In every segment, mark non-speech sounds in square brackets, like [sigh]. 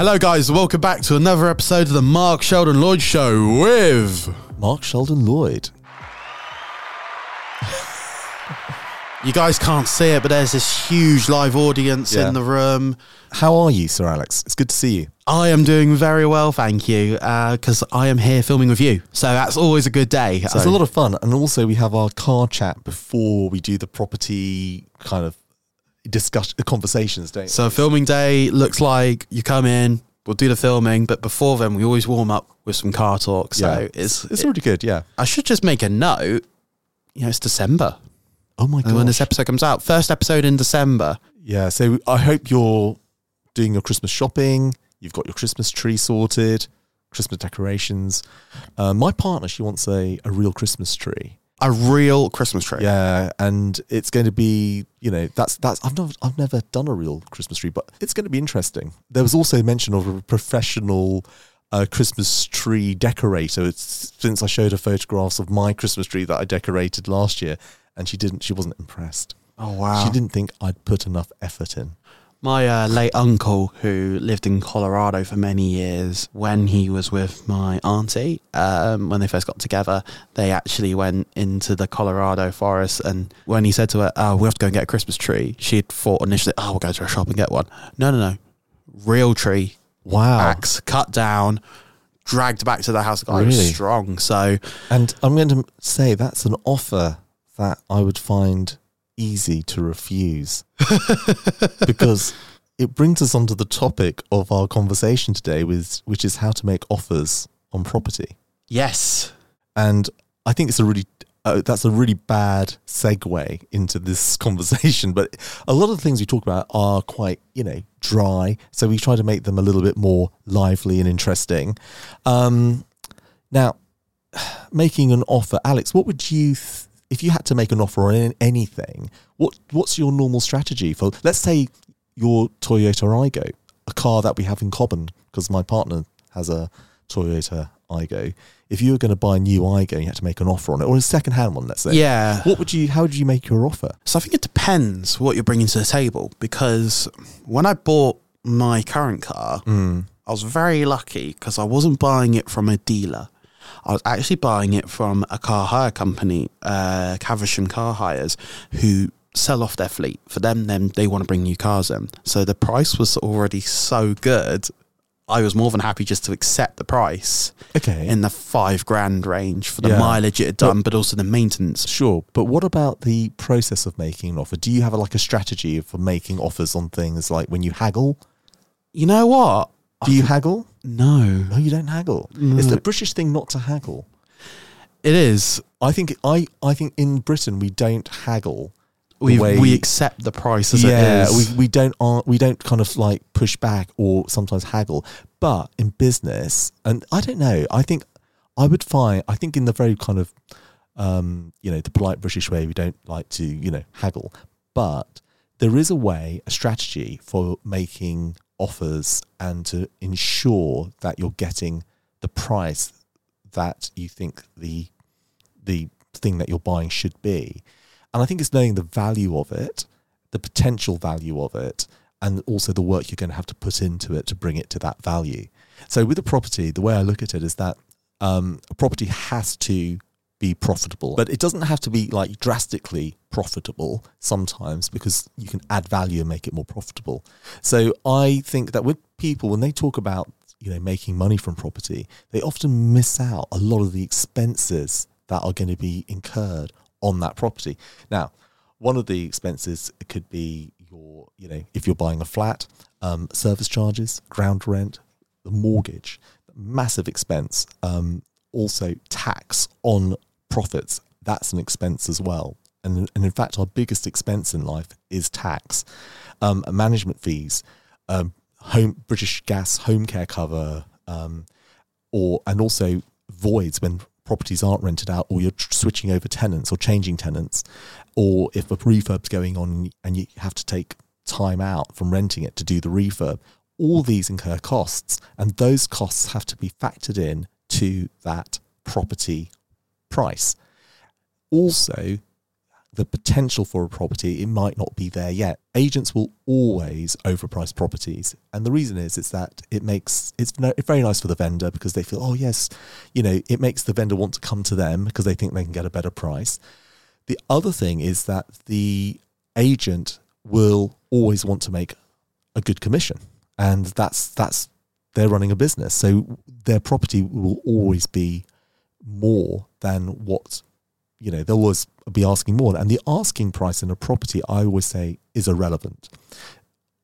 Hello, guys. Welcome back to another episode of the Mark Sheldon Lloyd Show with. Mark Sheldon Lloyd. You guys can't see it, but there's this huge live audience Yeah. in the room. How are you, Sir Alex? It's good to see you. I am doing very well, thank you, uh, because I am here filming with you. So that's always a good day. It's a lot of fun. And also, we have our car chat before we do the property kind of discussion, the conversations, don't So filming day looks like you come in, we'll do the filming, but before then we always warm up with some car talk. So Yeah. it's, It's it- really good, yeah. I should just make a note. You know, it's December Oh my and when this episode comes out. First episode in December. Yeah, so I hope you're doing your Christmas shopping. You've got your Christmas tree sorted, Christmas decorations. Uh, my partner, she wants a, a real Christmas tree. A real Christmas tree. Yeah, and it's going to be, you know, that's that's I've never I've never done a real Christmas tree, but it's going to be interesting. There was also mention of a professional uh, Christmas tree decorator. It's, since I showed her photographs of my Christmas tree that I decorated last year, and she didn't, she wasn't impressed. Oh wow. She didn't think I'd put enough effort in. My uh, late uncle, who lived in Colorado for many years, when he was with my auntie, um, when they first got together, they actually went into the Colorado forest. And when he said to her, "Oh, we have to go and get a Christmas tree," she had thought initially, "Oh, we'll go to a shop and get one." No, no, no, real tree, Wow. axe cut down, dragged back to the house. The guy was Really? strong, so And I'm going to say that's an offer that I would find easy to refuse [laughs] because it brings us onto the topic of our conversation today, with, which is how to make offers on property. yes, And I think it's a really uh, that's a really bad segue into this [laughs] conversation. But a lot of the things we talk about are quite you know dry, so we try to make them a little bit more lively and interesting. Um, now, [sighs] making an offer, Alex, what would you? Th- if you had to make an offer on anything, what what's your normal strategy for? Let's say your Toyota Aygo, a car that we have in common, because my partner has a Toyota Aygo. If you were going to buy a new Aygo, you had to make an offer on it, or a second-hand one, let's say. yeah. What would you? How would you make your offer? So I think it depends what you're bringing to the table because when I bought my current car, Mm. I was very lucky because I wasn't buying it from a dealer. I was actually buying it from a car hire company, uh, Caversham Car Hires, who sell off their fleet. For them, then they want to bring new cars in. So the price was already so good. I was more than happy just to accept the price Okay. in the five grand range for the Yeah. mileage it had done, but also the maintenance. Sure, but what about the process of making an offer? Do you have a, like a strategy for making offers on things like when you haggle? You know what? Do you haggle? No, No, you don't haggle. It's the British thing not to haggle. it is. I think I I think in Britain we don't haggle. We we accept the price as yeah, it is. we we don't uh, we don't kind of like push back or sometimes haggle. But in business, and I don't know, I think I would find I think in the very kind of um, you know the polite British way we don't like to you know haggle, but there is a way, a strategy for making offers and to ensure that you're getting the price that you think the the thing that you're buying should be. And I think it's knowing the value of it, the potential value of it, and also the work you're going to have to put into it to bring it to that value. So with a property, the way I look at it is that um, a property has to be profitable, but it doesn't have to be like drastically profitable sometimes because you can add value and make it more profitable. So I think that with people, when they talk about you know making money from property, they often miss out a lot of the expenses that are going to be incurred on that property. Now, one of the expenses could be your, you know, if you're buying a flat, um, service charges, ground rent, the mortgage, massive expense. Um, also, tax on profits, that's an expense as well. And, and in fact, our biggest expense in life is tax, um, management fees, um, home British Gas home care cover, um, or and also voids when properties aren't rented out, or you're tr- switching over tenants or changing tenants, or if a refurb's going on and you have to take time out from renting it to do the refurb. All these incur costs, and those costs have to be factored in to that property price. Also, the potential for a property, it might not be there yet. Agents will always overprice properties, and the reason is it's that it makes it's it's very nice for the vendor because they feel, oh yes, you know, it makes the vendor want to come to them because they think they can get a better price. The other thing is that the agent will always want to make a good commission, and that's that's they're running a business, so their property will always be more than what you know they'll always be asking more. And the asking price in a property i always say is irrelevant.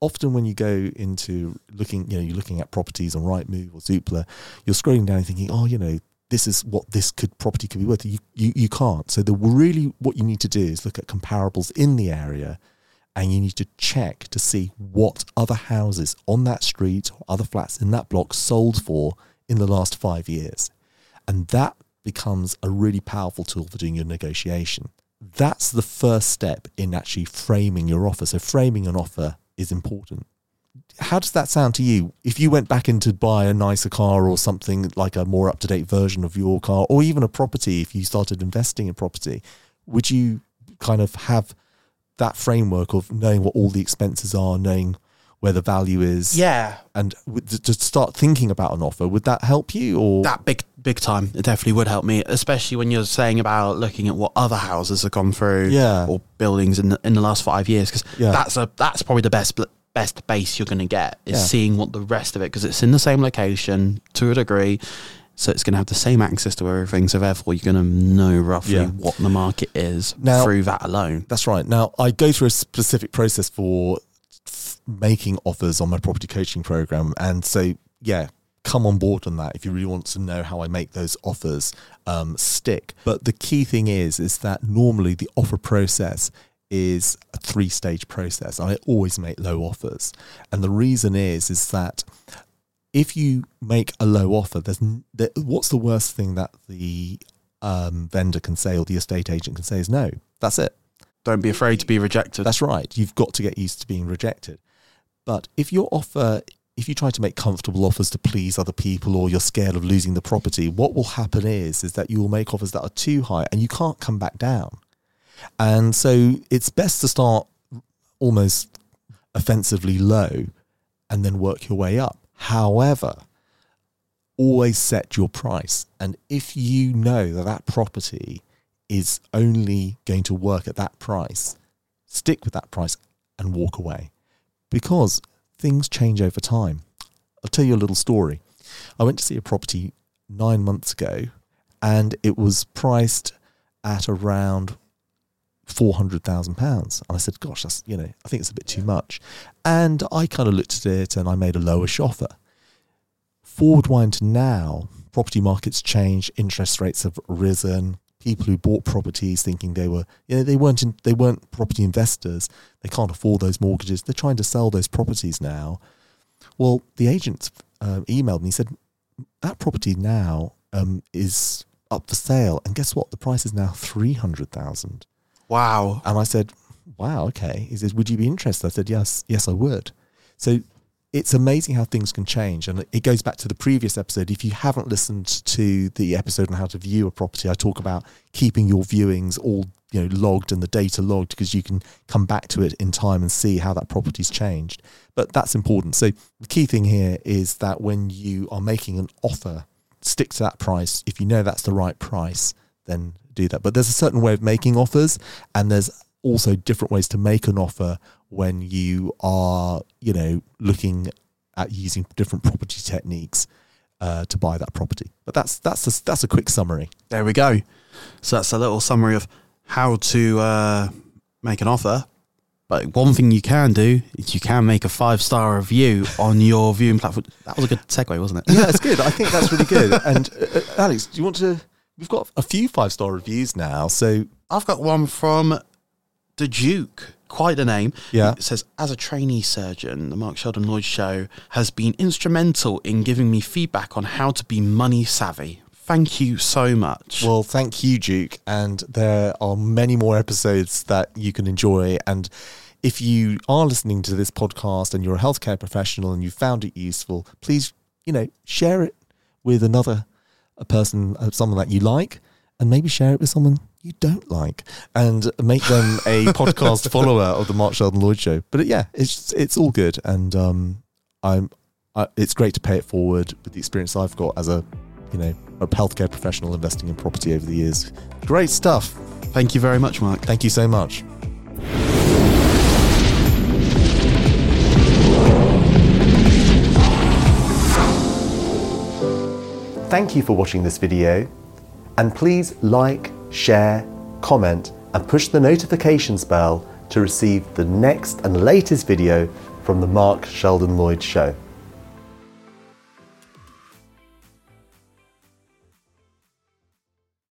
Often when you go into looking you know you're looking at properties on rightmove or zoopla you're scrolling down and thinking oh you know this is what this could property could be worth. You, you you can't. So the really what you need to do is look at comparables in the area and you need to check to see what other houses on that street or other flats in that block sold for in the last 5 years. And that becomes a really powerful tool for doing your negotiation. That's the first step in actually framing your offer. So, framing an offer is important. How does that sound to you? If you went back in to buy a nicer car or something like a more up to date version of your car, or even a property, if you started investing in property, would you kind of have that framework of knowing what all the expenses are, knowing where the value is? Yeah. And to start thinking about an offer, would that help you? Or that big big time. It definitely would help me, especially when you're saying about looking at what other houses have gone through, yeah. or buildings in the, in the last five years, because Yeah. that's a that's probably the best best base you're going to get is Yeah. seeing what the rest of it because it's in the same location to a degree. So it's going to have the same access to everything. So therefore, you're going to know roughly Yeah. what the market is Now- through that alone. That's right. Now, I go through a specific process for making offers on my property coaching program. And so, yeah, come on board on that if you really want to know how I make those offers um, stick. But the key thing is, is that normally the offer process is a three stage process. I always make low offers. And the reason is, is that if you make a low offer, there's there, what's the worst thing that the um, vendor can say or the estate agent can say is no. That's it. Don't be afraid to be rejected. That's right. You've got to get used to being rejected. But if your offer, if you try to make comfortable offers to please other people or you're scared of losing the property, what will happen is is that you will make offers that are too high and you can't come back down. And so it's best to start almost offensively low and then work your way up. However, always set your price. And if you know that that property is only going to work at that price, stick with that price and walk away because things change over time. I'll tell you a little story. I went to see a property nine months ago and it was priced at around four hundred thousand pounds. And I said, Gosh, that's you know, I think it's a bit too much. And I kind of looked at it and I made a lowish offer. Forward wind to now, property markets change, interest rates have risen. People who bought properties thinking they were, you know, they weren't in, they weren't property investors. They can't afford those mortgages. They're trying to sell those properties now. Well, the agent um, emailed me. He said that property now um, is up for sale, and guess what? The price is now three hundred thousand. wow. And I said, "Wow, okay." He says, "Would you be interested?" I said, "Yes, yes, I would." So it's amazing how things can change, and it goes back to the previous episode. If you haven't listened to the episode on how to view a property, I talk about keeping your viewings all you know logged and the data logged because you can come back to it in time and see how that property's changed. But that's important. So the key thing here is that when you are making an offer, stick to that price. If you know that's the right price, then do that. But there's a certain way of making offers, and there's also different ways to make an offer when you are, you know, looking at using different property techniques uh, to buy that property. But that's that's a, that's a quick summary. There we go. So that's a little summary of how to uh, make an offer. But one thing you can do is you can make a five star review on your viewing platform. That was a good segue, wasn't it? Yeah, it's good. I think that's really good. And uh, Alex, do you want to? We've got a few five star reviews now, so I've got one from the Duke. Quite a name. Yeah. It says, as a trainee surgeon, the Mark Sheldon Lloyd show has been instrumental in giving me feedback on how to be money savvy. Thank you so much. Well, thank you, Duke. And there are many more episodes that you can enjoy. And if you are listening to this podcast and you're a healthcare professional and you found it useful, please, you know, share it with another a person, uh, someone that you like, and maybe share it with someone you don't like, and make them a [laughs] podcast follower of the Mark Sheldon Lloyd Show. But yeah, it's it's all good, and um, I'm I, it's great to pay it forward with the experience I've got as a you know a healthcare professional investing in property over the years. Great stuff. Thank you very much, Mark. Thank you so much. Thank you for watching this video and please like, share, comment and push the notifications bell to receive the next and latest video from the Mark Sheldon Lloyd Show.